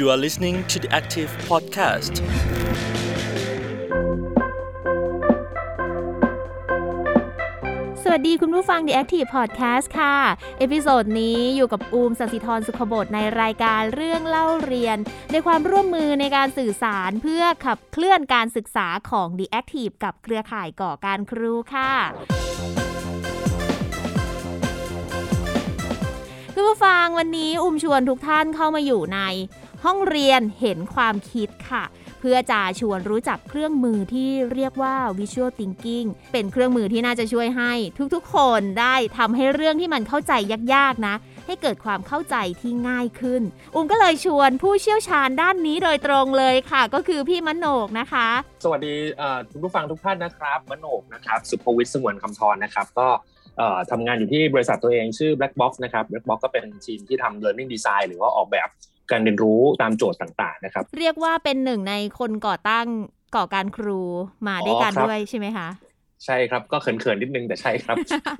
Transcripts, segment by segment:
You are listening to the Active Podcast. สวัสดีคุณผู้ฟัง The Active Podcast ค่ะ เอพิโซดนี้อยู่กับอูมสศิธรสุขบดในรายการเรื่องเล่าเรียน ในความร่วมมือในการสื่อสารเพื่อขับเคลื่อนการศึกษาของ The Active กับเครือข่ายก่อการครูค่ะคุณผู้ฟังวันนี้อุ้มชวนทุกท่านเข้ามาอยู่ใน ห้องเรียนเห็นความคิดค่ะ เพื่อจะชวนรู้จักเครื่องมือที่เรียกว่า Visual Thinking เป็นเครื่องมือที่น่าจะช่วยให้ทุกๆ คนได้ทำให้เรื่องที่มันเข้าใจยากๆนะ ให้เกิดความเข้าใจที่ง่ายขึ้น อุ้มก็เลยชวนผู้เชี่ยวชาญด้านนี้โดยตรงเลยค่ะ ก็คือพี่มโนกนะคะ สวัสดีคุณผู้ฟังทุกท่านนะครับมโนกนะครับสุภวิทย์สงวนคำทรนะครับ ก็ทำงานอยู่ที่บริษัทตัวเองชื่อ Black Box นะครับ Black Box ก็เป็นทีมที่ทำ learning design หรือว่าออกแบบ การเรียนรู้ตามโจทย์ต่าง ๆ นะครับ เรียกว่าเป็นหนึ่งในคนก่อตั้งก่อการครูมาด้วยกันด้วยใช่ไหมคะใช่ครับก็เขินๆนิดนึงแต่ใช่ครับ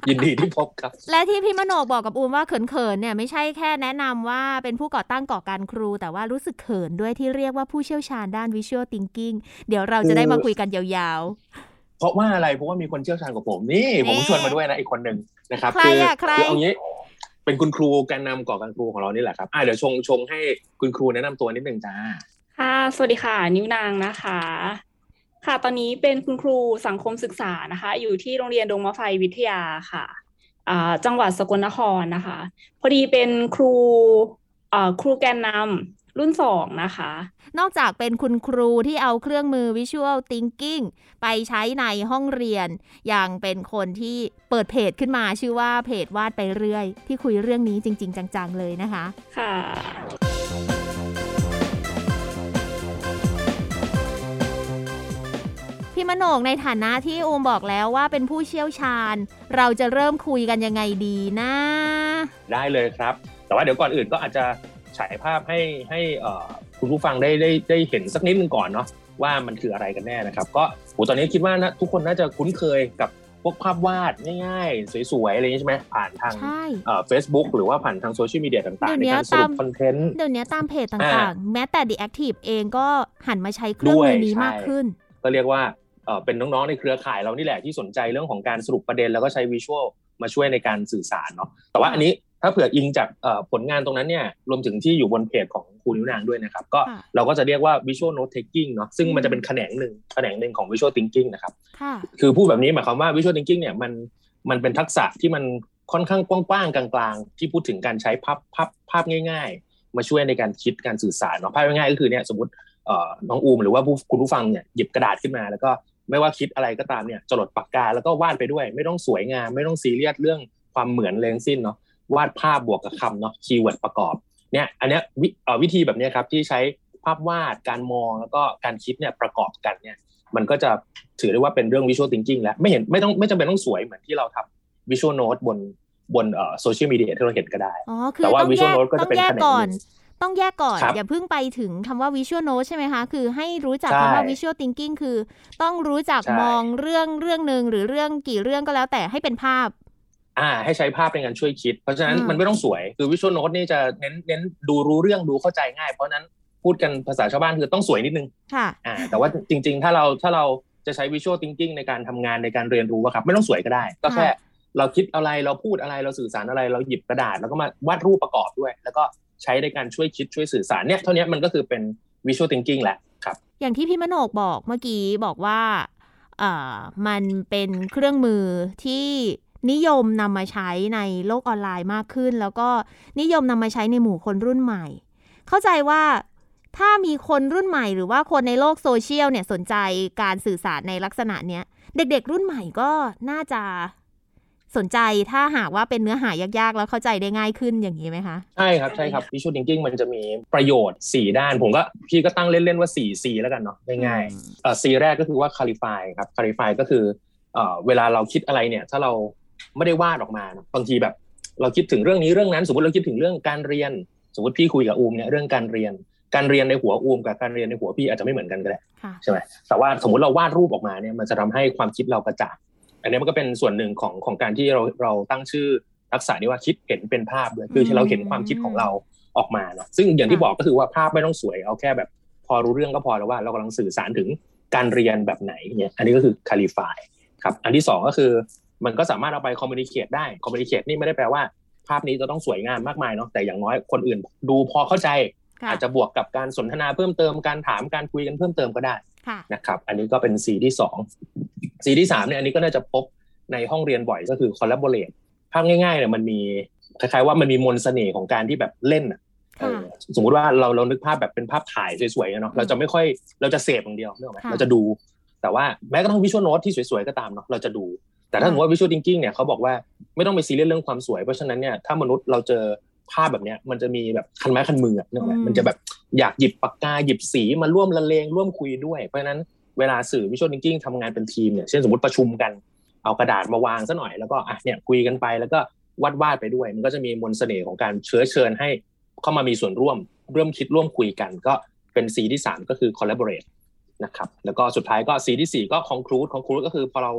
ยินดีที่พบครับ และที่พี่มโนกบอกกับอูมว่าเขินๆเนี่ยไม่ใช่แค่แนะนำว่าเป็นผู้ก่อตั้งก่อการครู แต่ว่ารู้สึกเขินด้วยที่เรียกว่าผู้เชี่ยวชาญด้าน Visual Thinking เดี๋ยวเราจะได้มาคุยกันยาวๆ เพราะว่าอะไรเพราะว่ามีคนเชี่ยวชาญกว่าผมนี่ผมชวนมาด้วยนะอีกคนหนึ่งนะครับใครอะใครคือเอางี้ เป็นคุณครูการนำก่อการครูของเรานี่แหละครับอ่าเดี๋ยวชงชงให้คุณครูแนะนำตัวนิดนึงจ้าค่ะสวัสดีค่ะ นิ้วนางนะคะ ค่ะ ตอนนี้เป็นคุณครูสังคมศึกษานะคะ อยู่ที่โรงเรียนดงมะไฟวิทยาค่ะอ่าจังหวัดสกลนครนะคะ พอดีเป็นครูอ่าครูแกนนำ รุ่นสองนะคะ นอกจากเป็นคุณครูที่เอาเครื่องมือ Visual Thinking ไปใช้ในห้องเรียน ยังเป็นคนที่เปิดเพจขึ้นมาชื่อว่าเพจวาดไปเรื่อย ที่คุยเรื่องนี้จริง ๆ จัง ๆ เลยนะคะ ค่ะพี่มโนกในฐานะที่อูมบอกแล้วว่าเป็นผู้เชี่ยวชาญ เราจะเริ่มคุยกันยังไงดีนะ ได้เลยครับ แต่ว่าเดี๋ยวก่อนอื่นก็อาจจะ ฉายภาพให้ให้คุณผู้ฟังได้ได้ได้เห็นสักนิดนึงก่อนเนาะว่ามันคืออะไรกันแน่นะครับ ก็โหตอนนี้คิดว่านะทุกคนน่าจะคุ้นเคยกับพวกภาพวาดง่ายๆ สวยๆ อะไรอย่างนี้ใช่ไหมผ่านทางเฟซบุ๊กหรือว่าผ่านทางโซเชียลมีเดียต่างๆในการสรุปคอนเทนต์เดี๋ยวนี้ตามเพจต่างๆ แม้แต่ The Active เองก็หันมาใช้เครื่องมือนี้มากขึ้น ก็เรียกว่าเป็นน้องๆ ในเครือข่ายเรานี่แหละที่สนใจเรื่องของการสรุปประเด็น แล้วก็ใช้วิชวลมาช่วยในการสื่อสารเนาะแต่ว่าอันนี้ ถ้าเผื่ออิงจากผลงานตรงนั้นเนี่ยรวมถึงที่อยู่บนเพจของครูนิ้วนางด้วยนะครับ ก็เราก็จะเรียกว่า visual note taking เนาะซึ่งมันจะเป็นแขนงหนึ่งแขนงหนึ่งของ visual thinking นะครับคือพูดแบบนี้หมายความว่า visual thinking เนี่ยมันมันเป็นทักษะที่มันค่อนข้างกว้างๆกลางๆ ที่พูดถึงการใช้ภาพภาพภาพง่าย ๆ มาช่วยในการคิดการสื่อสารเนาะภาพง่ายๆก็คือเนี่ยสมมติน้องอูมหรือว่าคุณผู้ฟังเนี่ยหยิบกระดาษขึ้นมา แล้วก็ไม่ว่าคิดอะไรก็ตามเนี่ยจรดปากกาแล้วก็วาดไปด้วย ไม่ต้องสวยงาม ไม่ต้องซีเรียสเรื่องความเหมือนเลยทั้งสิ้นเนาะ วาดภาพบวกกับคำเนาะ keyword ประกอบเนี่ยอันเนี้ยวิธีแบบนี้ครับที่ใช้ภาพวาดการมองแล้วก็การคิดเนี่ยประกอบกันเนี่ยมันก็จะถือได้ว่าเป็นเรื่อง visual thinking แล้วไม่เห็นไม่ต้องไม่จำเป็นต้องสวยเหมือนที่เราทำ visual note บนบนโซเชียลมีเดียที่เราเห็นก็ได้แต่ว่า visual note ก็จะเป็นแขนงต้องแยกก่อน อย่าเพิ่งไปถึงคำว่า visual note ใช่ไหมคะ คือให้รู้จักคำว่า visual thinking คือ ต้องรู้จักมองเรื่องเรื่องหนึ่งหรือเรื่องกี่เรื่องก็แล้วแต่ให้เป็นภาพ อ่า ให้ใช้ภาพเป็นการช่วยคิด เพราะฉะนั้นมันไม่ต้องสวย คือ visual note นี่จะเน้นเน้นดูรู้เรื่องดูเข้าใจง่าย เพราะนั้นพูดกันภาษาชาวบ้านคือต้องสวยนิดนึงค่ะอ่า แต่ว่าจริง ๆ ถ้าเราถ้าเราจะใช้ visual thinking ในการทำงานในการเรียนรู้ครับ ไม่ต้องสวยก็ได้ ก็แค่เราคิดอะไรเราพูดอะไรเราสื่อสารอะไรเราหยิบกระดาษ แล้วก็มาวาดรูปประกอบด้วย แล้วก็ใช้ในการช่วยคิดช่วยสื่อสารเนี่ยเท่านี้มันก็คือเป็น visual thinking แหละครับ อย่างที่พี่มโนกบอกเมื่อกี้บอกว่าเอ่อมันเป็นเครื่องมือที่ นิยมนำมาใช้ในโลกออนไลน์มากขึ้น แล้วก็นิยมนำมาใช้ในหมู่คนรุ่นใหม่ เข้าใจว่าถ้ามีคนรุ่นใหม่หรือว่าคนในโลกโซเชียลเนี่ยสนใจการสื่อสารในลักษณะเนี้ย เด็กๆรุ่นใหม่ก็น่าจะสนใจถ้าหากว่าเป็นเนื้อหายากๆ แล้วเข้าใจได้ง่ายขึ้นอย่างนี้ไหมคะ ใช่ครับใช่ครับ Visual Thinking มันจะมีประโยชน์ 4 ด้าน ผมก็พี่ก็ตั้งเล่น ๆ ว่า 4 C แล้วกันเนาะง่ายๆเอ่อ C แรกก็คือว่า clarify ครับ clarify ก็คือเอ่อเวลาเราคิดอะไรเนี่ย ถ้าเรา ไม่ได้วาดออกมาบางทีแบบ เราคิดถึงเรื่องนี้เรื่องนั้น สมมติเราคิดถึงเรื่องการเรียน สมมติพี่คุยกับอูมเนี่ยเรื่องการเรียน การเรียนในหัวอูมกับการเรียนในหัวพี่อาจจะไม่เหมือนกันก็ได้ใช่ไหมแต่ว่าสมมติเราวาดรูปออกมาเนี่ยมันจะทำให้ความคิดเรากระจ่างอันนี้มันก็เป็นส่วนหนึ่งของของการที่เราเราตั้งชื่อทักษะนี้ว่าคิดเห็นเป็นภาพด้วยคือเราเห็นความคิดของเราออกมาเนาะซึ่งอย่างที่บอกก็คือว่าภาพไม่ต้องสวยเอาแค่แบบ พอรู้เรื่องก็พอแล้วว่าเรากำลังสื่อสารถึงการเรียนแบบไหนเนี่ยอันนี้ก็คือ clarify ครับ อันที่สองก็คือ มันก็สามารถเอาไป communicate ได้ communicate นี่ไม่ได้แปลว่าภาพนี้จะต้องสวยงามมากมายเนาะแต่อย่างน้อยคนอื่นดูพอเข้าใจค่ะอาจจะบวกกับการสนทนาเพิ่มเติมการถามการคุยกันเพิ่มเติมก็ได้ค่ะนะครับ อันนี้ก็เป็นสีที่สองสีที่สามเนี่ยอันนี้ก็น่าจะพบในห้องเรียนบ่อยก็คือ collaborate ภาพง่ายๆเนี่ยมันมีคล้ายๆว่ามันมีมนต์เสน่ห์ของการที่แบบเล่นอะเอค่ะอสมมุติว่าเราเรานึกภาพแบบเป็นภาพถ่ายสวยๆอะเนาะเราจะไม่ค่อยเราจะเสพอย่างเดียวเนกอะไหมค่ะเราจะดู แต่ว่าแม้กระทั่งวิชวลโน้ตที่สวยๆก็ตามเนาะเราจะดู แต่ถ้าสมมติว่าวิชวล thinking เนี่ยเขาบอกว่าไม่ต้องไปซีเรียสเรื่องความสวย เพราะฉะนั้นเนี่ยถ้ามนุษย์เราเจอภาพแบบเนี้ยมันจะมีแบบคันไม้คันมืออะเนกอะไหมอืมมันจะแบบอยากหยิบปากกาหยิบสีมาร่วมละเลงร่วมคุยด้วย เพราะฉะนั้นเวลาสื่อวิชวล thinking ทำงานเป็นทีมเนี่ยเช่นสมมติประชุมกันเอากระดาษมาวางซะหน่อยแล้วก็อะเนี่ยคุยกันไปแล้วก็วาดวาดๆไปด้วย มันก็จะมีมนต์เสน่ห์ของการเชื้อเชิญให้เข้ามามีส่วนร่วมร่วมคิดร่วมคุยกัน ก็เป็นสีที่สามก็คือ collaborate นะครับแล้วก็สุดท้ายก็สีที่สี่ก็ conclude conclude ก็คือพอเรา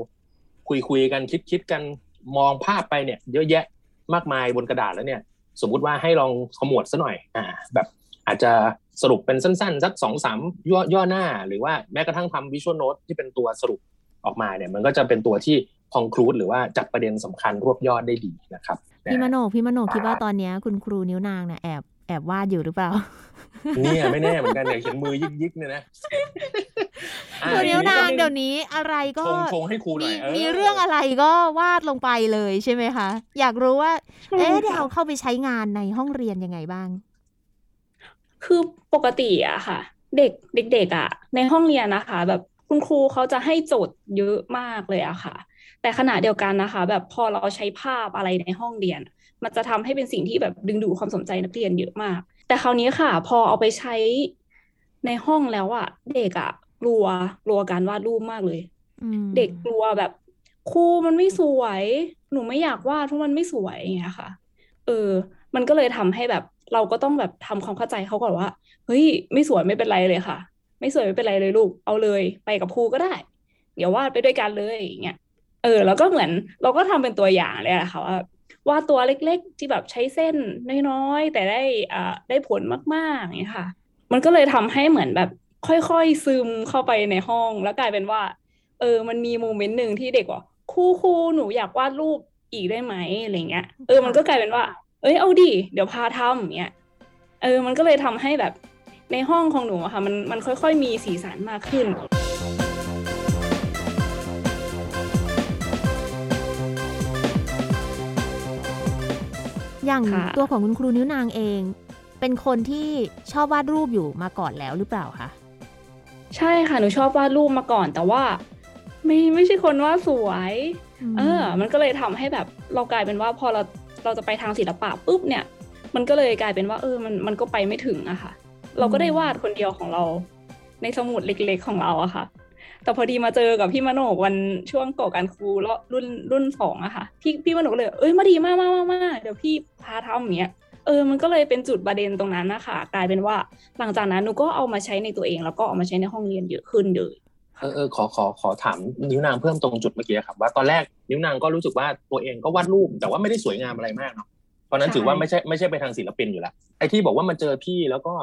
คุยคุยกันคิดคิดกันมองภาพไปเนี่ย เยอะแยะมากมายบนกระดาษแล้วเนี่ย สมมุติว่าให้ลองขมวดซะหน่อยอ่าแบบอาจจะสรุปเป็นสั้นๆ สักสองสามย่อย่อหน้า หรือว่าแม้กระทั่งทำวิชวลโน้ตที่เป็นตัวสรุปออกมาเนี่ย มันก็จะเป็นตัวที่ conclude หรือว่าจับประเด็นสำคัญรวบยอดได้ดีนะครับพี่มโนพี่มโนคิดว่าอ่าตอนเนี้ยคุณครูนิ้วนางเนี่ยแอบแอบวาดอยู่หรือเปล่า เนี่ยไม่แน่เหมือนกันเนี่ยเขียนมือยิกๆเนี่ยนะอะ ครูนิ้วนางทีเดี๋ยวนี้อะไรก็ชงชงให้ครูหน่มีอยมีเรื่องอะไรก็วาดลงไปเลยใช่ไหมคะ อยากรู้ว่าใช่เอ๊ะค่ะได้เอาเข้าไปใช้งานในห้องเรียนยังไงบ้าง คือปกติอะค่ะ เด็กเด็กๆอะในห้องเรียนนะคะ แบบคุณครูเขาจะให้โจทย์เยอะมากเลยอะค่ะ แต่ขณะเดียวกันนะคะ แบบพอเราใช้ภาพอะไรในห้องเรียน มันจะทำให้เป็นสิ่งที่แบบดึงดูดความสนใจนักเรียนเยอะมาก แต่คราวนี้ค่ะ พอเอาไปใช้ในห้องแล้วอะเด็กอะ กลัวกลัวการวาดรูปมากเลยอืมเด็กกลัวแบบครูมันไม่สวย หนูไม่อยากวาดเพราะมันไม่สวยอย่างเงี้ยค่ะ เออ มันก็เลยทำให้แบบ เราก็ต้องแบบทำความเข้าใจเขาก่อนว่า เฮ้ย ไม่สวยไม่เป็นไรเลยค่ะ ไม่สวยไม่เป็นไรเลยลูก เอาเลยไปกับครูก็ได้ เดี๋ยววาดไปด้วยกันเลยอย่างเงี้ยเออแล้วก็เหมือนเราก็ทำเป็นตัวอย่างเลยอะค่ะว่าวาดตัวเล็กๆ ที่แบบใช้เส้นน้อยๆ แต่ได้อ่าได้ผลมากๆอย่างเงี้ยค่ะ มันก็เลยทำให้เหมือนแบบ ค่อยๆซึมเข้าไปในห้อง แล้วกลายเป็นว่า เออ มันมีโมเมนต์หนึ่งที่เด็กว่าครูครูหนูอยากวาดรูปอีกได้ไหมอะไรเงี้ยเออมันก็กลายเป็นว่า เอ้ยเอาดิเดี๋ยวพาทำอย่างเงี้ยเออมันก็เลยทำให้แบบในห้องของหนูอะค่ะ มันมันค่อย ๆ มีสีสันมากขึ้น อย่างค่ะตัวของคุณครูนิ้วนางเอง เป็นคนที่ชอบวาดรูปอยู่มาก่อนแล้วหรือเปล่าคะ ใช่ค่ะหนูชอบวาดรูปมาก่อน แต่ว่าไม่ไม่ใช่คนวาดสวยมเออ มันก็เลยทำให้แบบเรากลายเป็นว่าพอเราเราจะไปทางศิลปะปุ๊บเนี่ย มันก็เลยกลายเป็นว่า เออมันมันก็ไปไม่ถึงอะค่ะ เราก็ได้วาดคนเดียวของเรา ในสมุดเล็กๆของเราอะค่ะ แต่พอดีมาเจอกับพี่มโนกวันช่วงก่อการครูแล้วรุ่นรุ่นสองอะค่ะพี่พี่มโนกเลย เอ้ยมาดีมากมากมากมากเดี๋ยวพี่พาทำอย่างเงี้ย เออมันก็เลยเป็นจุดประเด็นตรงนั้นนะคะกลายเป็นว่าหลังจากนั้นหนูก็เอามาใช้ในตัวเอง แล้วก็เอามาใช้ในห้องเรียนเยอะขึ้นเลยเออเออขอขอขอถามนิ้วนางเพิ่มตรงจุดเมื่อกี้ครับว่าตอนแรกนิ้วนางก็รู้สึกว่าตัวเองก็วาดรูปแต่ว่าไม่ได้สวยงามอะไรมากเนาะเพราะฉะนั้นใช่ถือว่าไม่ใช่ไม่ใช่ไปทางศิลปินอยู่แล้วไอ้ที่บอกว่ามันเจอพี่แล้วก็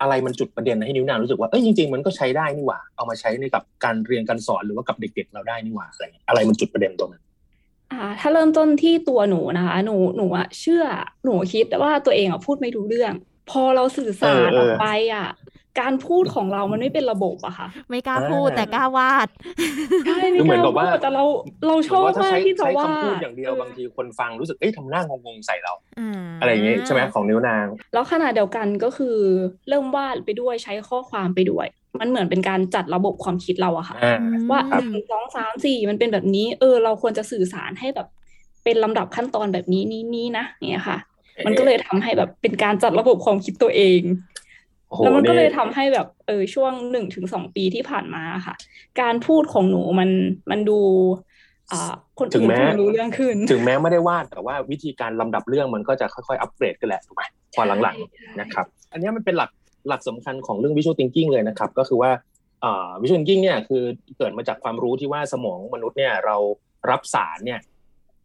อะไรมันจุดประเด็นให้นิ้วนางรู้สึกว่าเอ้ยจริงๆมันก็ใช้ได้นี่หว่าเอามาใช้ในกับการเรียนการสอนหรือว่ากับเด็ก ๆ เราได้นี่หว่าอะไรเงี้ยอะไรมันจุดประเด็นตรงนั้นอ่า ถ้าเริ่มต้นที่ตัวหนูนะคะ หนูหนูอะเชื่อหนูคิดว่าตัวเองอะพูดไม่รู้เรื่อง พอเราสื่อสารเออเออออกไปอะการพูดของเรามันไม่เป็นระบบอะค่ะ ไม่กล้าพูดอ่าแต่กล้าวาดใช่คือเหมือนกับว่าแต่เราเราชอบเหมืนว่ถ้มากใช้ที่จะใช้วาคำพูดดอย่างเดียวบางทีคนฟังรู้สึกเอ้ยทำหน้างงๆใส่เราอ่าอะไรอย่างงี้ใช่ไหมของนิ้วนาง แล้วขณะเดียวกันก็คือเริ่มวาดไปด้วยใช้ข้อความไปด้วย มันเหมือนเป็นการจัดระบบความคิดเราอะค่ะอ่าว่าครับหนึ่งสองสามสี่มันเป็นแบบนี้ เออ เราควรจะสื่อสารให้แบบเป็นลำดับขั้นตอนแบบนี้นี้นี้นะเนี่ยค่ะ มันก็เลยทำให้แบบเป็นการจัดระบบความคิดตัวเองโอ้โหแล้วมันก็เลยนี่ทำให้แบบเออช่วงหนึ่งถึงสองปีที่ผ่านมาค่ะ การพูดของหนูมันมันดูอ่าคนถึงอื่นแม้พูดรู้เรื่องขึ้น ถึงแม้ไม่ได้วาดแต่ว่าวิธีการลำดับเรื่องมันก็จะค่อยๆ อัปเกรดกันแหละถูกไหมพอหลังๆนะครับ อันเนี้ยมันเป็นหลัก หลักสำคัญของเรื่อง visual thinking เลยนะครับ ก็คือว่า visual thinking เนี่ยคือเกิดมาจากความรู้ที่ว่าสมองมนุษย์เนี่ยเรารับสารเนี่ย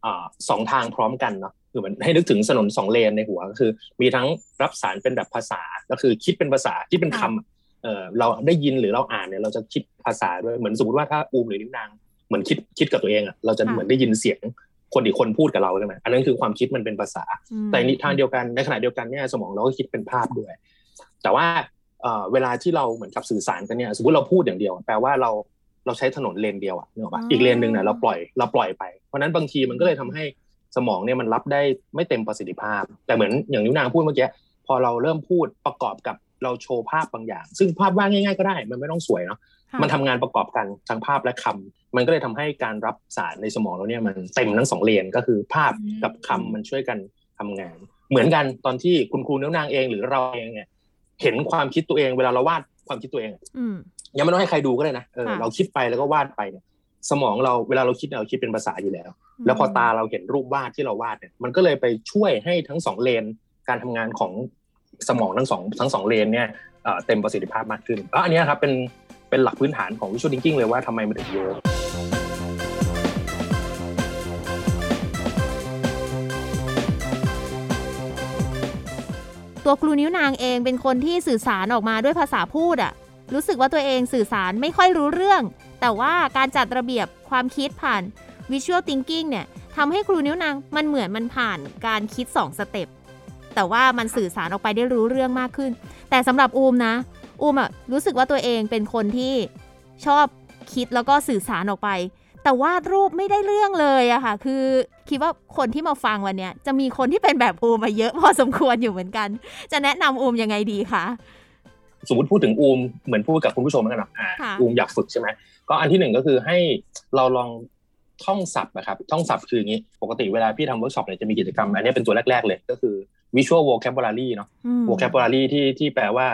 อสองทางพร้อมกันเนาะคือมือนให้นึกถึงถนนสองเลนในหัวก็คือ มีทั้งรับสารเป็นแบบภาษาก็คือคิดเป็นภาษาคิดเป็นคำเเราได้ยินหรือเราอ่านเนี่ยเราจะคิดภาษาด้วยเหมือนสมมติว่าถ้าอูมหรือนิ้วนางเหมือนคิดคิดกับตัวเองอะเราจะเหมือนได้ยินเสียงคนอีกคนพูดกับเราใช่ไหมอันนั้นคือความคิดมันเป็นภาษา แต่ในทางเดียวกันในขณะเดียวกันเนี่ยสมองเราก็คิดเป็นภาพด้วย แต่ว่าเอ่อเวลาที่เราเหมือนกับสื่อสารกันเนี่ยสมมติเราพูดอย่างเดียว แปลว่าเราเราใช้ถนนเลนเดียวอะนึกออกปะอ๋ออีอีกเลนหนึ่งเนี่ยเราปล่อยเราปล่อยไป เพราะฉะนั้นบางทีมันก็เลยทำให้สมองเนี่ยมันรับได้ไม่เต็มประสิทธิภาพ แต่เหมือนอย่างนิ้วนางพูดเมื่อกี้พอเราเริ่มพูดประกอบกับเราโชว์ภาพบางอย่าง ซึ่งภาพวาดง่ายๆก็ได้ มันไม่ต้องสวยเนาะค่ะมันทำงานประกอบกันทั้งภาพและคำมันก็เลยทำให้การรับสารในสมองเราเนี่ยมันเต็มทั้งสองเลนก็คือภาพกับคำมันช่วยกันทำงาน เหมือนกันตอนที่คุณครูนิ้วนางเองหรือเราเองเนี่ย เห็นความคิดตัวเองเวลาเราวาดความคิดตัวเองอืมยังไม่ต้องให้ใครดูก็ได้นะเออค่ะเราคิดไปแล้วก็วาดไปเนี่ยสมองเราเวลาเราคิดเนี่ยเราคิดเป็นภาษาอยู่แล้ว แล้วพอตาเราเห็นรูปวาดที่เราวาดเนี่ยมันก็เลยไปช่วยให้ทั้งสองเลนการทำงานของสมองทั้งสองทั้งสองเลนเนี่ยเอ่อเต็มประสิทธิภาพมากขึ้นก็อันเนี้ยครับเป็นเป็นหลักพื้นฐานของ visual thinking เลยว่าทำไมมันถึงเยอ ตัวครูนิ้วนางเองเป็นคนที่สื่อสารออกมาด้วยภาษาพูดอะรู้สึกว่าตัวเองสื่อสารไม่ค่อยรู้เรื่อง แต่ว่าการจัดระเบียบความคิดผ่าน visual thinking เนี่ยทำให้ครูนิ้วนางมันเหมือนมันผ่านการคิด 2 สเต็ปแต่ว่ามันสื่อสารออกไปได้รู้เรื่องมากขึ้น แต่สำหรับอูมนะ อูมอะรู้สึกว่าตัวเองเป็นคนที่ชอบคิดแล้วก็สื่อสารออกไป แต่วาดรูปไม่ได้เรื่องเลยอะค่ะ คือคิดว่าคนที่มาฟังวันเนี้ยจะมีคนที่เป็นแบบอูมมาเยอะพอสมควรอยู่เหมือนกัน จะแนะนำอูมยังไงดีคะสมมติพูดถึงอูมเหมือนพูดกับคุณผู้ชมแล้วกันเนาะอ่าค่ะอูมอยากฝึกใช่ไหมก็อันที่หนึ่งก็คือให้เราลองท่องศัพท์นะครับท่องศัพท์คืออย่างนี้ปกติเวลาพี่ทำเวิร์กช็อปเนี่ยจะมีกิจกรรม อันนี้เป็นตัวแรก ๆ เลยก็คือ visual vocabulary เนาะอืม vocabulary ที่ที่แปลว่า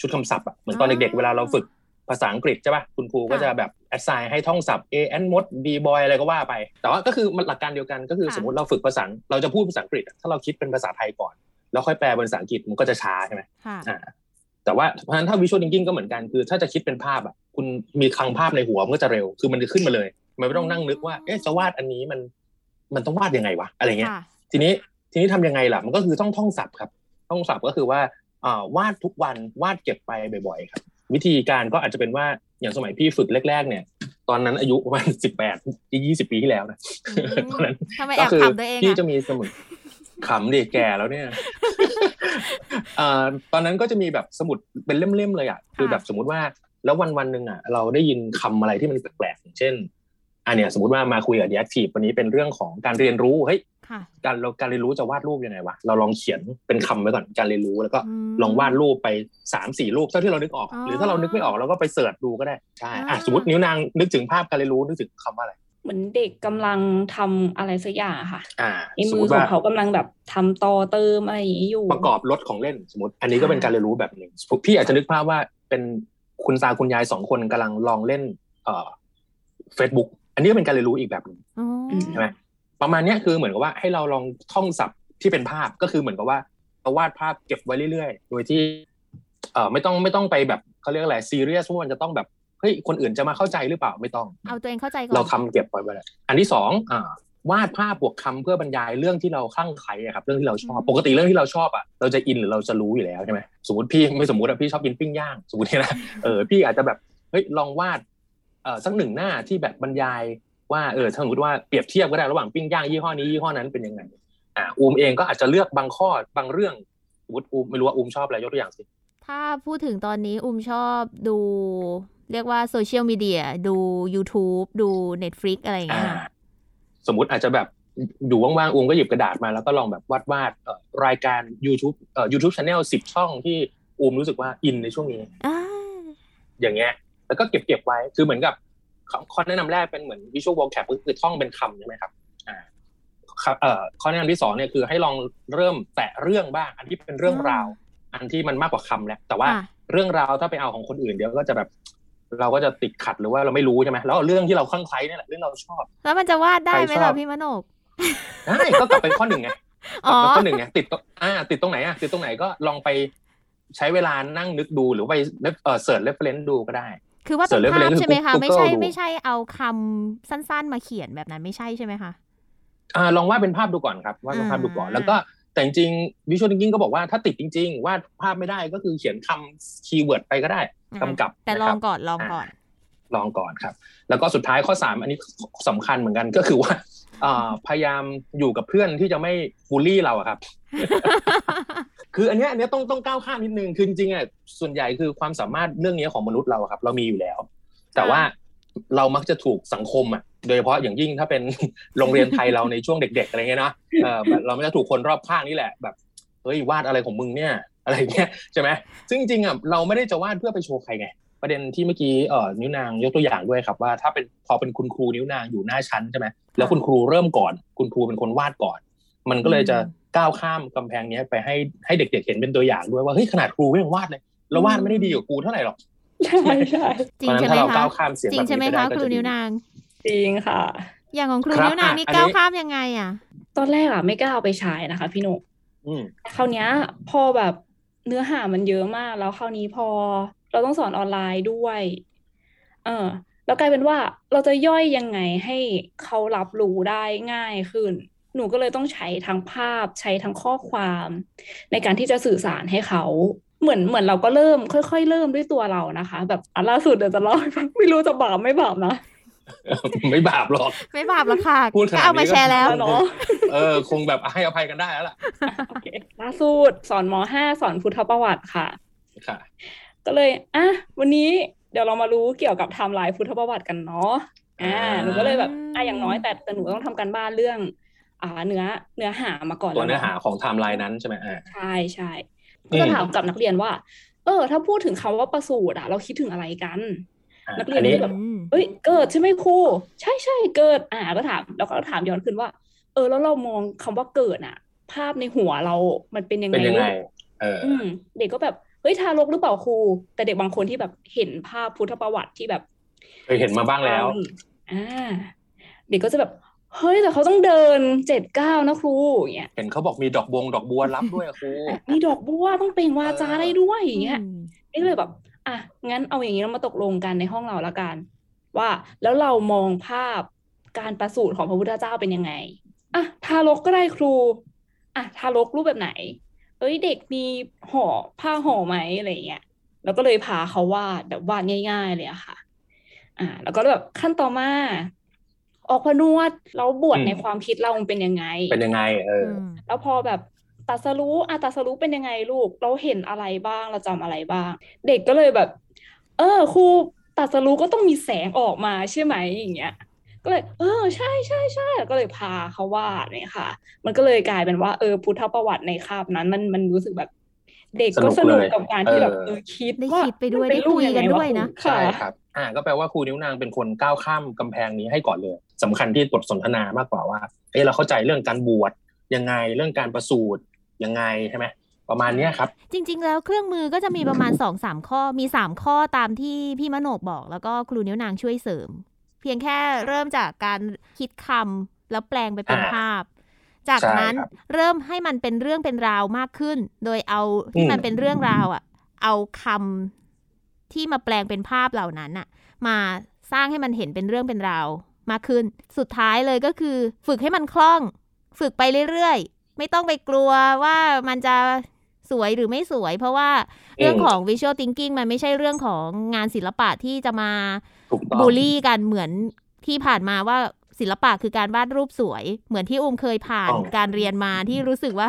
ชุดคำศัพท์อะเหมือนตอนอ่าเด็กๆเวลาเราฝึกภาษาอังกฤษใช่ป่ะคุณครูก็ค่ะจะแบบ assign ให้ท่องศัพท์ a n mod b boy อะไรก็ว่าไป แต่ว่าก็คือมันหลักการเดียวกันก็คือค่ะสมมติเราฝึกภาษาเราจะพูดภาษาอังกฤษอะถ้าเราคิดเป็นภาษาไทยก่อน แล้วค่อยแปลเป็นภาษาอังกฤษมันก็จะช้าใช่ไหมค่ะอ่าแต่ว่าเพราะฉะนั้นถ้า visual thinking ก็เหมือนกันคือถ้าจะคิดเป็นภาพอะคุณมีคลังภาพในหัวมันก็จะเร็วคือมันจะขึ้นมาเลย มันไม่ต้องนั่งนึกว่าเอ๊ะจะวาดอันนี้มันมันต้องวาดยังไงวะอะไรเงี้ยค่ะทีนี้ทีนี้ทำยังไงล่ะมันก็คือต้องท่องศัพท์ครับ ท่องศัพท์ก็คือว่าอ่าวาดทุกวันวาดเก็บไปบ่อยๆครับ วิธีการก็อาจจะเป็นว่าอย่างสมัยพี่ฝึกแรก ๆ เนี่ย ตอนนั้นอายุประมาณสิบแปดยี่สิบปีที่แล้วนะอืมตอนนั้นทำไมก็แอบคือขำตัวเองพี่อะจะมีสมุดขำดิแก่แล้วเนี่ยเอ่อตอนนั้นก็จะมีแบบสมุดเป็นเล่มๆเลยอะคือแบบสมมุติว่าแล้ววันวันๆหนึ่งอะเราได้ยินคำอะไรที่มันแปลกๆอย่างเช่นอันเนี้ยสมมติว่ามาคุยกับ Deactive วันนี้เป็นเรื่องของการเรียนรู้เฮ้ยค่ะ การเราการเรียนรู้จะวาดรูปยังไงวะเราลองเขียนเป็นคำไว้ก่อนการเรียนรู้แล้วก็มลองวาดรูปไปสามสี่รูปเท่าที่เรานึกออกอ๋อหรือถ้าเรานึกไม่ออกเราก็ไปเสิร์ชดูก็ได้ใช่อ่าอะสมมตินิ้วนางนึกถึงภาพการเรียนรู้นึกถึงคำว่าอะไรเหมือนเด็กกำลังทำอะไรสักอย่างอะค่ะอ่าในสมมืมอติของว่าเขากำลังแบบทำต่อเติมอะไรอย่างนี้อยู่ ประกอบรถของเล่นสมมติ อันนี้ก็เป็นการเรียนรู้แบบหนึ่งพี่อาจจะนึกภาพว่าเป็นคุณตาคุณยายสองคนกำลังลองเล่น เอ่อเฟซบุ๊กอันนี้ก็เป็นการเรียนรู้อีกแบบหนึ่งอ๋อใช่ไหม ประมาณเนี้ยคือเหมือนกับว่าให้เราลองท่องศัพท์ที่เป็นภาพก็คือเหมือนกับว่าเราวาดภาพเก็บไว้เรื่อยๆ โดยที่เอ่อไม่ต้องไม่ต้องไปแบบเขาเรียกอะไรซีเรียสว่ามันจะต้องแบบเฮ้ยคนอื่นจะมาเข้าใจหรือเปล่าไม่ต้อง เอาตัวเองเข้าใจก่อนเราทำเก็บไว้ไว้แล้วอันที่สองอ่าวาดภาพบวกคำเพื่อบรรยายเรื่องที่เราคลั่งไคล้อะครับเรื่องที่เราชอบปกติเรื่องที่เราชอบอะเราจะอินหรือเราจะรู้อยู่แล้วใช่ไหมสมมติพี่ไม่สมมติอะพี่ชอบกินปิ้งย่างสมมติเนี่ยนะเออพี่อาจจะแบบเฮ้ยลองวาดเอ่อสักหนึ่งหน้าที่แบบบรรยาย ว่าเออถ้าสมมติว่าเปรียบเทียบก็ได้ระหว่างปิ้งย่างยี่ห้อนี้ยี่ห้อนั้นเป็นยังไงอ่าอูมเองก็อาจจะเลือกบางข้อบางเรื่องสมมติอูมไม่รู้ว่าอูมชอบอะไรยกตัวอย่างสิถ้าพูดถึงตอนนี้อุ้มชอบดู เรียกว่าโซเชียลมีเดียดู YouTube ดู Netflix อะไรอย่างเงี้ยอ่าค่ะสมมติอาจจะแบบอยู่ว่างๆอูมก็หยิบกระดาษมาแล้วก็ลองแบบวาดวาดๆเอ่อรายการ YouTube เอ่อ YouTube Channel สิบช่องที่อูมรู้สึกว่าอินในช่วงนี้อ่าอย่างเงี้ยแล้วก็เก็บเก็บไว้คือเหมือนกับ ข้อข้อแนะนำแรกเป็นเหมือน visual vocab ก็คือท่องเป็นคำใช่ไหมครับอ่าครับเอ่อข้อแนะนำที่สองเนี่ยคือให้ลองเริ่มแตะเรื่องบ้าง อันที่เป็นเรื่องราว อันที่มันมากกว่าคำแล้วแต่ว่าค่ะเรื่องราวถ้าไปเอาของคนอื่นเดี๋ยวก็จะแบบ เราก็จะติดขัดหรือว่าเราไม่รู้ใช่ไหมแล้วเอาเรื่องที่เราคลั่งไคล้เนี่ยแหละเรื่องเราชอบ แล้วมันจะวาดได้ไหมใครชอล่ะบพี่มโนกได้ก็กลับไปข้อหนึ่งไงอ๋ลัอบไปข้อหนึ่งไงติดตรงอ่าติดตรงไหนอะติดตรงไหนก็ลองไปใช้เวลานั่งนึกดูหรือไปเอ่อ search reference ดูก็ได้ คือว่าส่วนเป็นภาพ reference ใช่ไหมคะคือไม่ใช่ Google ดูไม่ใช่เอาคำสั้นๆมาเขียนแบบนั้นไม่ใช่ใช่ไหมคะอ่าลองวาดเป็นภาพดูก่อนครับวาดเป็นภาพดูก่อนอ่าแล้วก็แต่จริง visual thinking ก็บอกว่าถ้าติดจริง ๆ วาดภาพไม่ได้ก็คือเขียนคำ keyword ไปก็ได้กำกับแต่ลองก่อนนะครับลองก่อน ลองก่อนครับ แล้วก็สุดท้ายข้อสามอันนี้สำคัญเหมือนกันก็คือว่าอ่าพยายามอยู่กับเพื่อนที่จะไม่บูลลี่เราอะครับ คืออันเนี้ยอันเนี้ยต้องต้องก้าวข้ามนิดนึงคือจริงๆอะส่วนใหญ่คือความสามารถเรื่องนี้ของมนุษย์เราอะครับ เรามีอยู่แล้ว แต่ว่าเรามักจะถูกสังคมอะ โดยเฉพาะอย่างยิ่งถ้าเป็นโรงเรียนไทยเราในช่วงเด็ก ๆ อะไรเงี้ยเนาะเออแบบเราไม่จะถูกคนรอบข้างนี่แหละแบบเฮ้ยวาดอะไรของมึงเนี่ย อะไรเงี้ยใช่ไหมซึ่งจริงๆอะเราไม่ได้จะวาดเพื่อไปโชว์ใครไง ประเด็นที่เมื่อกี้เอ่อนิ้วนางยกตัวอย่างด้วยครับว่าถ้าเป็นพอเป็นคุณครูนิ้วนางอยู่หน้าชั้นใช่ไหมแล้วคุณครูเริ่มก่อน คุณครูเป็นคนวาดก่อน มันก็เลยจะก้าวข้ามกำแพงเนี้ยไปให้ให้เด็ก ๆ เห็นเป็นตัวอย่างด้วยว่าเฮ้ยขนาดครูก็ยังวาดเลยแล้ววาดไม่ได้ดีกว่าครูเท่าไหร่หรอกใช่ใช่จริเพงราะฉะใช่นั้นไหมถ้าเราคะก้าวข้ามเสียงจริแบงบใช่ไหมนี้ไปได้คะก็ครูจะดีนิ้วนางจริงค่ะ อย่างของครูครับนิ้วนางอะนี่อันนี้ก้าวข้ามยังไงอะ ตอนแรกอะไม่กล้าเอาไปใช้นะคะ พี่หนุกอืมคราวเนี้ยพอแบบเนื้อหามันเยอะมาก แล้วคราวนี้พอ เราต้องสอนออนไลน์ด้วย เออแล้วกลายเป็นว่าเราจะย่อยยังไงให้เขารับรู้ได้ง่ายขึ้น หนูก็เลยต้องใช้ทั้งภาพใช้ทั้งข้อความ ในการที่จะสื่อสารให้เขาเหมือนเหมือนเราก็เริ่มค่อยๆ เริ่มด้วยตัวเรานะคะ แบบอันล่าสุดเดี๋ยวจะเล่าให้ฟังไม่รู้จะบาปไม่บาปนะไม่บาปหรอก ไม่บาปหรอกค่ะพูดขนาดนี้ก็เอามาแชร์แล้วก็เนาะเออ คงแบบให้อภัยกันได้แล้วล่ะโอเคล่าสุดสอน ม.ห้าสอนพุทธประวัติค่ะค่ะ ก็เลยอะวันนี้เดี๋ยวเรามารู้เกี่ยวกับไทม์ไลน์พุทธประวัติกันเนาะอ่าอ่าหนูก็เลยแบบอะอย่างน้อยแต่แต่หนูต้องทำการบ้านเรื่อง อ่าเนื้อเนื้อหามาก่อนตัวแล้วเนื้อหาเนาะของไทม์ไลน์นั้นใช่ไหมอ่าใช่ใช่อืมก็ถามกับนักเรียนว่า เออ ถ้าพูดถึงคำว่าประสูติอะเราคิดถึงอะไรกันอ่านักเรียนอันนี้แบบเอ้ยเกิดใช่ไหมครูใช่ใช่เกิด อ่าก็ถามแล้วก็ถามย้อนขึ้นว่า เออ แล้วเรามองคำว่าเกิดอะภาพในหัวเรามันเป็นยังไงเป็นยังไงลูกเอออืมเด็กก็แบบ เฮ้ยทารกหรือเปล่าครู แต่เด็กบางคนที่แบบเห็นภาพพุทธประวัติที่แบบเคยเห็นมาบ้างแล้วอ่าเด็กก็จะแบบเฮ้ยแต่เขาต้องเดินเจ็ดเก้าวนะครูอย่างเงี้ยเห็นเขาบอกมีดอกบวงดอกบัวรับด้วยอะครูมีดอกบัวต้องเปล่งวาจาได้ด้วยอย่างเงี้ยอืมนี่ก็เลยแบบ อะงั้นเอาอย่างนี้เรามาตกลงกันในห้องเราละกัน ว่าแล้วเรามองภาพการประสูติของพระพุทธเจ้าเป็นยังไงอะทารกก็ได้ครูอะทารกรูปแบบไหน เอ้ยเด็กมีห่อผ้าห่อไหมอะไรอย่างเงี้ยแล้วก็เลยพาเขาวาดแบบวาดง่าย ๆ เลยอะค่ะ อ่า แล้วก็แบบขั้นต่อมา ออกพนวดแล้วบวชอืมในความคิดเรามันเป็นยังไง เป็นยังไง เอออืมแล้วพอแบบตรัสรู้อะตรัสรู้เป็นยังไงลูก เราเห็นอะไรบ้างเราจำอะไรบ้าง เด็กก็เลยแบบ เออครูตรัสรู้ก็ต้องมีแสงออกมาใช่ไหมอย่างเงี้ย ก็เลย เออใช่ใช่ใช่ก็เลยพาเขาวาดเนี่ยค่ะ มันก็เลยกลายเป็นว่าเออพุทธประวัติในคาบนั้น มันมันรู้สึกแบบ เด็กก็สสนุนุกกเลยกับการที่แบบเออเออคิดได้ว่าคิดไปด้วยมันเป็ได้คุยกันรูปงไงด้วยนะครูใช่ครับอ่าก็แปลว่าครูนิ้วนางเป็นคนก้าวข้ามกำแพงนี้ให้ก่อนเลยสำคัญที่บทสนทนามากกว่าว่าเอ้เราเข้าใจเรื่องการบวชยังไงเรื่องการประสูติยังไงใช่ไหมประมาณเนี้ยครับ จริง ๆ แล้วเครื่องมือก็จะมีประมาณสองสามข้อมีสามข้อตามที่พี่มโนกบอก แล้วก็ครูนิ้วนางช่วยเสริม เพียงแค่เริ่มจากการคิดคำแล้วแปลงไปเป็นอ่าภาพ จากใช่นั้นครับเริ่มให้มันเป็นเรื่องเป็นราวมากขึ้น โดยเอาที่อืมมันเป็นเรื่องราวอะ เอาคำที่มาแปลงเป็นภาพเหล่านั้นอะ มาสร้างให้มันเห็นเป็นเรื่องเป็นราวมากขึ้น สุดท้ายเลยก็คือ ฝึกให้มันคล่อง ฝึกไปเรื่อยๆ ไม่ต้องไปกลัวว่ามันจะสวยหรือไม่สวย เพราะว่าเรื่องของ visual thinking มันไม่ใช่เรื่องของงานศิลปะที่จะมาถูกต้อง บูลลี่กันเหมือนที่ผ่านมาว่าศิลปะคือการวาดรูปสวย เหมือนที่อุ้มเคยผ่านอ๋อการเรียนมาที่รู้สึกว่า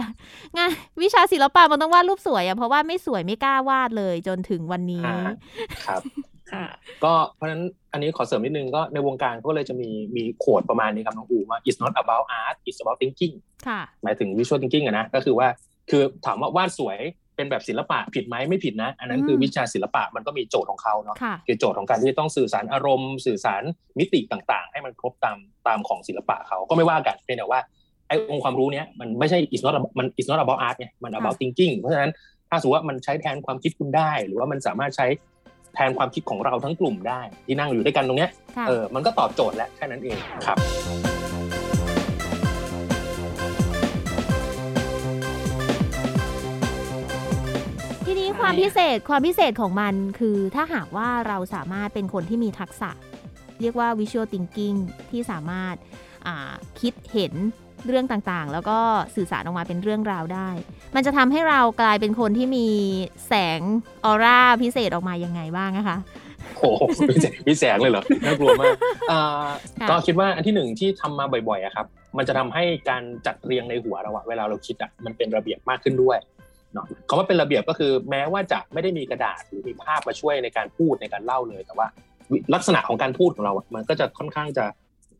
งานวิชาศิลปะมันต้องวาดรูปสวยอะเพราะว่าไม่สวยไม่กล้าวาดเลยจนถึงวันนี้อ่าครับค่ะก็เพราะฉะนั้นอันนี้ขอเสริมนิดนึงก็ในวงการก็เลยจะมีมีโขดประมาณนี้ครับน้องอูว่า it's not about art it's about thinking ค่ะหมายถึง visual thinking อะนะก็คือว่าคือถามว่าวาดสวย เป็นแบบศิลปะผิดไหมไม่ผิดนะ อันนั้นคือมวิชาศิลปะมันก็มีโจทย์ของเขาเนาะค่ะคือโจทย์ของการที่ต้องสื่อสารอารมณ์ สื่อสารมิติต่างๆ ให้มันครบตามตามของศิลปะเขาก็ไม่ว่ากันเพียงแต่ว่าไอ้องค์ความรู้เนี้ยมันไม่ใช่ it's not about- มัน it's not about art ไงมัน about thinking เพราะฉะนั้นถ้าสมมติว่ามันใช้แทนความคิดคุณได้ หรือว่ามันสามารถใช้แทนความคิดของเราทั้งกลุ่มได้ ที่นั่งอยู่ด้วยกันตรงเนี้ยค่ะเออมันก็ตอบโจทย์แล้วแค่นั้นเองครับ ความพิเศษความพิเศษของมันคือถ้าหากว่าเราสามารถเป็นคนที่มีทักษะ เรียกว่า visual thinking ที่สามารถคิดเห็นเรื่องต่างๆ แล้วก็สื่อสารออกมาเป็นเรื่องราวได้ มันจะทำให้เรากลายเป็นคนที่มีแสงออร่าพิเศษออกมายังไงบ้างนะคะโอ้โหมีแสงมีแสงเลยเหรอ น่ากลัวมากก็คิดว่าอันที่หนึ่งที่ทำมาบ่อยๆอะครับ มันจะทำให้การจัดเรียงในหัวเราอะเวลาเราคิดอะมันเป็นระเบียบมากขึ้นด้วย เนาะคำว่าเป็นระเบียบก็คือแม้ว่าจะไม่ได้มีกระดาษหรือมีภาพมาช่วยในการพูดในการเล่าเลยแต่ว่าวิลักษณะของการพูดของเราอะมันก็จะค่อนข้างจะ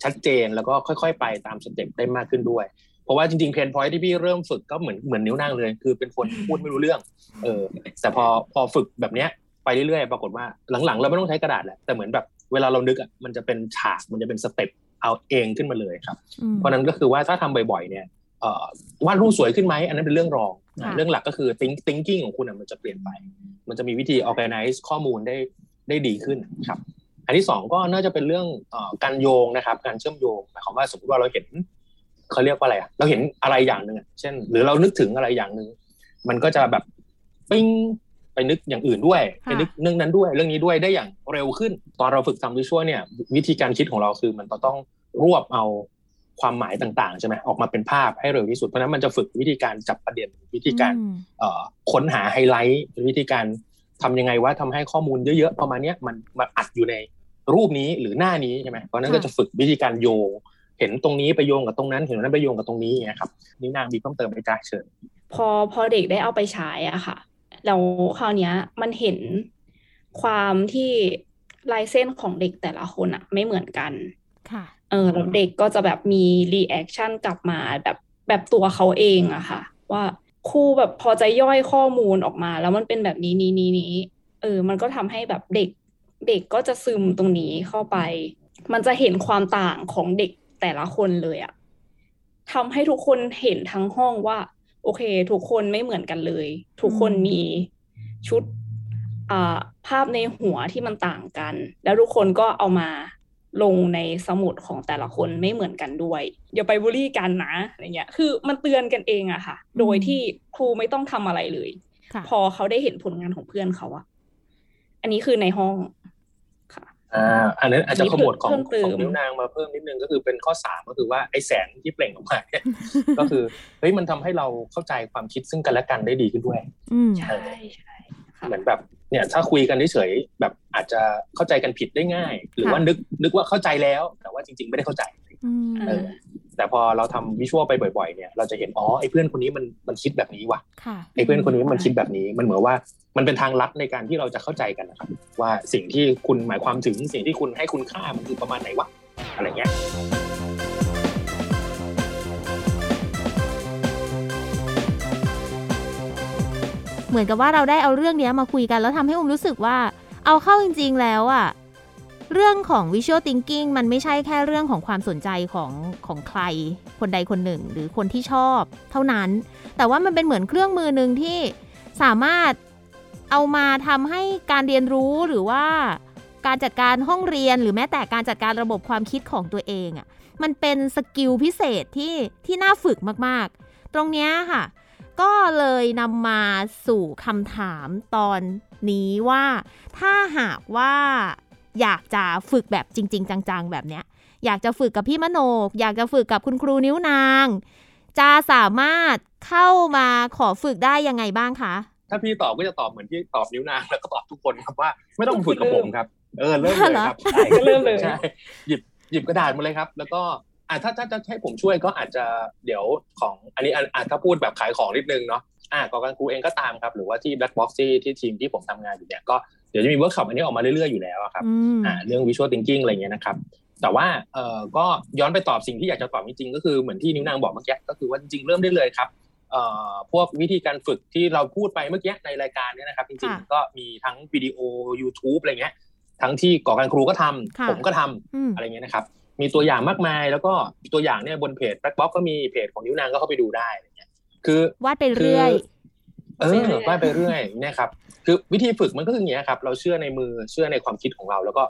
ชัดเจนแล้วก็ค่อยๆ ไปตาม step ได้มากขึ้นด้วย เพราะว่าจริงๆ pain point ที่พี่เริ่มฝึกก็เหมือนเหมือนนิ้วนางเลย คือเป็นคนพูดไม่รู้เรื่อง เออ แต่พอพอฝึกแบบเนี้ยไปเรื่อยๆ ปรากฏว่าหลังๆ เราไม่ต้องใช้กระดาษแหละแต่เหมือนแบบเวลาเรานึกอะมันจะเป็นฉากมันจะเป็น step เอาเองขึ้นมาเลยครับอืมเพราะฉะนั้นก็คือว่าถ้าทำบ่อยๆ เนี่ย เอ่อวาดรูปสวยขึ้นไหมอันนั้นเป็นเรื่องรองค่ะ เรื่องหลักก็คือ think thinking ของคุณอะมันจะเปลี่ยนไป มันจะมีวิธี organize ข้อมูลได้ได้ดีขึ้นครับ อันที่สองก็น่าจะเป็นเรื่องเอ่อการโยงนะครับ การเชื่อมโยงหมายความว่าสมมติว่าเราเห็นเขาเรียกว่าอะไรอะเราเห็นอะไรอย่างหนึ่งอะเช่น หรือเรานึกถึงอะไรอย่างหนึ่งมันก็จะแบบปิ้งไปนึกอย่างอื่นด้วยค่ะไปนึกเรื่องนั้นด้วย เรื่องนี้ด้วยได้อย่างเร็วขึ้น ตอนเราฝึกทำวิชวลเนี่ย วิธีการคิดของเราคือมันต้องรวบเอา ความหมายต่างๆใช่ไหมออกมาเป็นภาพให้เร็วที่สุด เพราะฉะนั้นมันจะฝึกวิธีการจับประเด็นวิธีการอืมเอ่อค้นหาไฮไลท์หรือวิธีการทำยังไงว่าทำให้ข้อมูลเยอะๆประมาณเนี้ยมันมาอัดอยู่ในรูปนี้หรือหน้านี้ใช่ไหมเพราะฉะนั้นก็ค่ะจะฝึกวิธีการโยง เห็นตรงนี้ไปโยงกับตรงนั้นเห็นตรงนั้นไปโยงกับตรงนี้อย่างเงี้ยครับนิ้วนางมีเพิ่มเติมไหมจ๊ะเชิญพอพอเด็กได้เอาไปใช้อะค่ะแล้วคราวเนี้ยมันเห็นความที่ลายเส้นของเด็กแต่ละคนอะไม่เหมือนกันค่ะ เออแล้วเด็กก็จะแบบมี reaction กลับมาแบบแบบตัวเขาเองอะค่ะ ว่าครูแบบพอจะย่อยข้อมูลออกมา แล้วมันเป็นแบบนี้นี้นี้นี้เออ มันก็ทำให้แบบเด็กเด็กก็จะซึมตรงนี้เข้าไป มันจะเห็นความต่างของเด็กแต่ละคนเลยอะทำให้ทุกคนเห็นทั้งห้องว่า โอเค ทุกคนไม่เหมือนกันเลย ทุกคนอืมมีชุดอ่าภาพในหัวที่มันต่างกัน แล้วทุกคนก็เอามา ลงในสมุดของแต่ละคนไม่เหมือนกันด้วยอย่าไปบูลลี่กันนะอะไรเงี้ยคือมันเตือนกันเองอะค่ะ โดยที่ครูไม่ต้องทำอะไรเลยค่ะพอเขาได้เห็นผลงานของเพื่อนเขาอะอันนี้คือในห้องค่ะอ่าอันนั้นอาจจะนี่ขมวดของเพิ่มเติขมองนิ้วนางมาเพิ่มนิดนึงก็คือเป็นข้อสามก็คือว่าไอ้แสงที่เปล่งออกมาเนี่ยก็คือเฮ้ยมันทำให้เราเข้าใจความคิดซึ่งกันและกันได้ดีขึ้นด้วยอืมใช่ใช่ค่ะเหมือนแบบ เนี่ยถ้าคุยกันเฉยๆแบบอาจจะเข้าใจกันผิดได้ง่าย หรือค่ะว่านึกนึกว่าเข้าใจแล้ว แต่ว่าจริง ๆ ไม่ได้เข้าใจอืมเออแต่พอเราทำวิชวลไปบ่อยๆเนี่ยเราจะเห็นอ๋อไอ้เพื่อนคนนี้มันมันคิดแบบนี้ว่ะค่ะไอ้เพื่อนคนนี้มันคิดแบบนี้มันเหมือนว่ามันเป็นทางลัดในการที่เราจะเข้าใจกันนะครับว่าสิ่งที่คุณหมายความถึงสิ่งที่คุณให้คุณค่ามันคือประมาณไหนวะอะไรเงี้ย เหมือนกับว่าเราได้เอาเรื่องนี้มาคุยกัน แล้วทำให้อุ้มรู้สึกว่า เอาเข้าจริง ๆ แล้วอะเรื่องของ visual thinking มันไม่ใช่แค่เรื่องของความสนใจของของใคร คนใดคนหนึ่ง หรือคนที่ชอบเท่านั้น แต่ว่ามันเป็นเหมือนเครื่องมือหนึ่งที่สามารถเอามาทำให้การเรียนรู้หรือว่าการจัดการห้องเรียนหรือแม้แต่การจัดการระบบความคิดของตัวเองอะมันเป็นสกิลพิเศษที่ที่น่าฝึกมากๆ ตรงนี้ค่ะ ก็เลยนำมาสู่คำถามตอนนี้ว่า ถ้าหากว่าอยากจะฝึกแบบจริง ๆ จัง ๆ แบบเนี้ย อยากจะฝึกกับพี่มโนก อยากจะฝึกกับคุณครูนิ้วนาง จะสามารถเข้ามาขอฝึกได้ยังไงบ้างคะ ถ้าพี่ตอบก็จะตอบเหมือนที่ตอบนิ้วนางแล้วก็ตอบทุกคนครับว่า ไม่ต้องฝึกกับผมครับ เออเริ่มเลยครับใช่ก็เริ่มเลยใช่หยิบหยิบกระดาษมาเลยครับ แล้วก็ อะถ้าถ้าจะให้ผมช่วยก็อาจจะเดี๋ยวของอันนี้อะอะถ้าพูดแบบขายของนิดนึงเนาะอะกอการครูเองก็ตามครับ หรือว่าที่ Black Box ที่ที่ทีมที่ผมทำงานอยู่เนี่ยก็เดี๋ยวจะมีเวิร์กช็อปอันนี้ออกมาเรื่อยๆอยู่แล้วอะครับอืมอ่าเรื่อง visual thinking อะไรเงี้ยนะครับแต่ว่าเอ่อก็ย้อนไปตอบสิ่งที่อยากจะตอบจริงๆก็คือเหมือนที่นิ้วนางบอกเมื่อกี้ก็คือว่าจริงๆเริ่มได้เลยครับเอ่อพวกวิธีการฝึกที่เราพูดไปเมื่อกี้ในรายการเนี่ยนะครับ จริงค่ะๆก็มีทั้งวิดีโอ YouTube อะไรเงี้ยทั้งที่ก่อการครูก็ทำค่ะผมก็ทำอืมอะไรเงี้ยนะครับ มีตัวอย่างมากมาย แล้วก็ตัวอย่างเนี่ยบนเพจ Black Box ก็มีเพจของนิ้วนางก็เข้าไปดูได้อะไรเงี้ยคือวาดไปเรื่อยเออวาดไปเรื่อยเนี่ยครับคือวิธีฝึกมันก็คืออย่างเงี้ยครับ เราเชื่อในมือเชื่อในความคิดของเราแล้วก็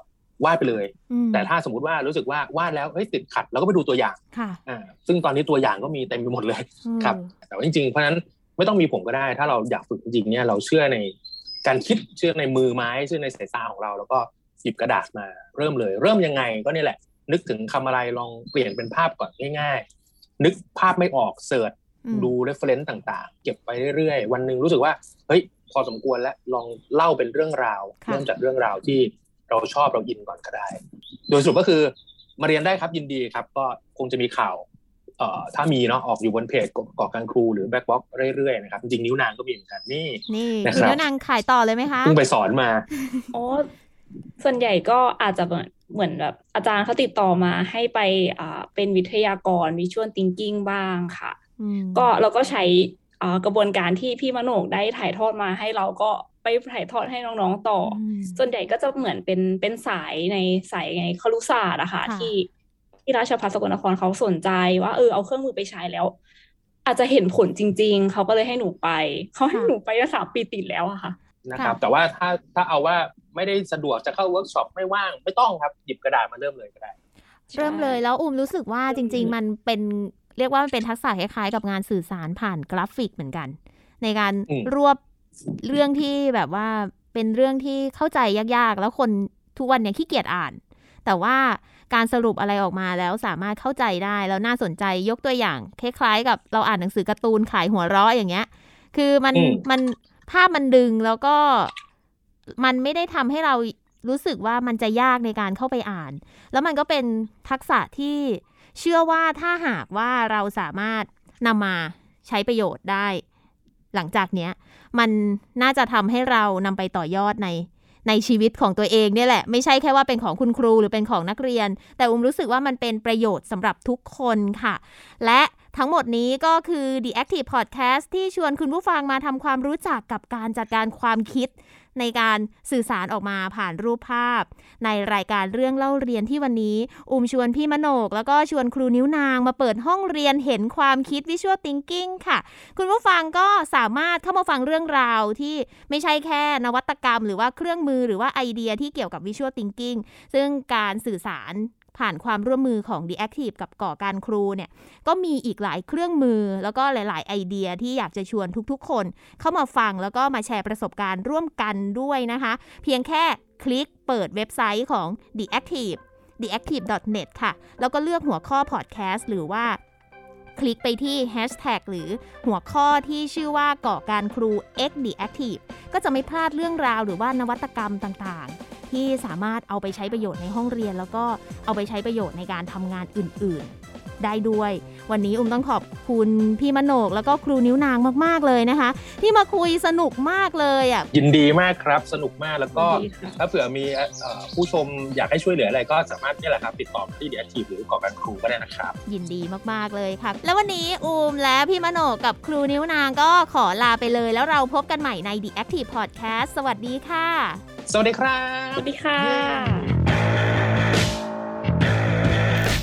วาดไปเลยอืมแต่ถ้าสมมติว่ารู้สึกว่าวาดแล้วเฮ้ยติดขัดเราก็ไปดูตัวอย่างค่ะอ่าซึ่งตอนนี้ตัวอย่างก็มีเต็มไปหมดเลยอืมครับ แต่ว่าจริงๆ เพราะฉะนั้นไม่ต้องมีผมก็ได้ ถ้าเราอยากฝึกจริงๆเนี่ยเราเชื่อในการคิดเชื่อในมือไม้เชื่อในสายตาของเรา แล้วก็หยิบกระดาษมาเริ่มเลย เริ่มยังไงก็เนี่ยแหละ นึกถึงคำอะไรลองเปลี่ยนเป็นภาพก่อนง่ายนึกภาพไม่ออกเสิร์ชอืมดู reference ต่างๆ เก็บไปเรื่อยๆ วันหนึ่งรู้สึกว่าเฮ้ยพอสมควรแล้วลองเล่าเป็นเรื่องราวค่ะเริ่มจากเรื่องราวที่เราชอบเราอินก่อนก็ได้ โดยสรุปก็คือมาเรียนได้ครับยินดีครับ ก็คงจะมีข่าวเอ่อถ้ามีเนาะออกอยู่บนเพจก่อการครูหรือ Black Box เรื่อยๆนะครับจริงๆนิ้วนางก็มีเหมือนกันนี่นี่นะคคุรัณบนิ้วนางขายต่อเลยไหมคะเพิ่งไปสอนมาอ๋อ ส่วนใหญ่ก็อาจจะเหมือนเหมือนแบบอาจารย์เขาติดต่อมาให้ไปอ่าเป็นวิทยากร visual thinking บ้างค่ะอืมก็เราก็ใช้อ่ากระบวนการที่พี่มโนได้ถ่ายทอดมาให้เราก็ไปถ่ายทอดให้น้องๆต่ออมส่วนใหญ่ก็จะเหมือนเป็นเป็นสายในสายไงครุศาสตร์อะค่ะค่ะที่ที่ราชภัฏสกลนครเขาสนใจว่าเออเอาเครื่องมือไปใช้แล้ว อาจจะเห็นผลจริง ๆ เขาก็เลยให้หนูไป เขาให้หนูไปได้สามปีติดแล้วอะค่ะนะครับค่ะแต่ว่าถ้าถ้าเอาว่า ไม่ได้สะดวกจะเข้าเวิร์กช็อปไม่ว่างไม่ต้องครับ หยิบกระดาษมาเริ่มเลยก็ได้ เริ่มเลยแล้วอุ้มรู้สึกว่าจริง ๆ มันเป็นเรียกว่ามันเป็นทักษะคล้ายๆ กับงานสื่อสารผ่านกราฟิกเหมือนกัน ในการอืมรวบเรื่องที่แบบว่าเป็นเรื่องที่เข้าใจยากๆ แล้วคนทุกวันเนี่ยขี้เกียจอ่าน แต่ว่าการสรุปอะไรออกมาแล้วสามารถเข้าใจได้แล้วน่าสนใจยกตัวอย่าง คล้ายๆ กับเราอ่านหนังสือการ์ตูนขายหัวเราะอย่างเงี้ย คือมันอืมมันภาพมันดึงแล้วก็ มันไม่ได้ทำให้เรารู้สึกว่ามันจะยากในการเข้าไปอ่าน แล้วมันก็เป็นทักษะที่เชื่อว่าถ้าหากว่าเราสามารถนำมาใช้ประโยชน์ได้ หลังจากเนี้ย มันน่าจะทำให้เรานำไปต่อยอดในในชีวิตของตัวเองเนี่ยแหละ ไม่ใช่แค่ว่าเป็นของคุณครูหรือเป็นของนักเรียน แต่อุ้มรู้สึกว่ามันเป็นประโยชน์สำหรับทุกคนค่ะ และทั้งหมดนี้ก็คือ The Active Podcast ที่ชวนคุณผู้ฟังมาทำความรู้จักกับการจัดการความคิด ในการสื่อสารออกมาผ่านรูปภาพ ในรายการเรื่องเล่าเรียนที่วันนี้ อุ้มชวนพี่มโนก แล้วก็ชวนครูนิ้วนางมาเปิดห้องเรียนเห็นความคิดวิชวลทิงกิ้งค่ะ คุณผู้ฟังก็สามารถเข้ามาฟังเรื่องราวที่ไม่ใช่แค่นวัตกรรม หรือว่าเครื่องมือหรือว่าไอเดียที่เกี่ยวกับวิชวลทิงกิ้งซึ่งการสื่อสาร ผ่านความร่วมมือของ The Active กับก่อการครูเนี่ยก็มีอีกหลายเครื่องมือ แล้วก็หลาย ๆ ไอเดียที่อยากจะชวนทุกๆ คน เข้ามาฟังแล้วก็มาแชร์ประสบการณ์ร่วมกันด้วยนะคะ เพียงแค่คลิกเปิดเว็บไซต์ของ The Active theactive.net ค่ะ แล้วก็เลือกหัวข้อ podcast หรือว่าคลิกไปที่ hashtag หรือหัวข้อที่ชื่อว่าก่อการครู X The Active ก็จะไม่พลาดเรื่องราวหรือว่านวัตกรรมต่างๆ ที่สามารถเอาไปใช้ประโยชน์ในห้องเรียน แล้วก็เอาไปใช้ประโยชน์ในการทำงานอื่น ได้ด้วย วันนี้อุ้มต้องขอบคุณพี่มโนกแล้วก็ครูนิ้วนางมาก ๆ เลยนะคะ ที่มาคุยสนุกมากเลยอะยินดีมากครับสนุกมากแล้วก็ยินดีค่ะถ้าเผื่อมีเอ่อผู้ชมอยากให้ช่วยเหลืออะไรก็สามารถนี่แหละครับ ติดต่อมาที่เดียทีหรือก่อการครูก็ได้นะครับ ยินดีมากๆเลยค่ะ แล้ววันนี้อูมและพี่มโนกับครูนิ้วนางก็ขอลาไปเลย แล้วเราพบกันใหม่ใน The Active Podcast สวัสดีค่ะ สวัสดีครับ สวัสดีค่ะ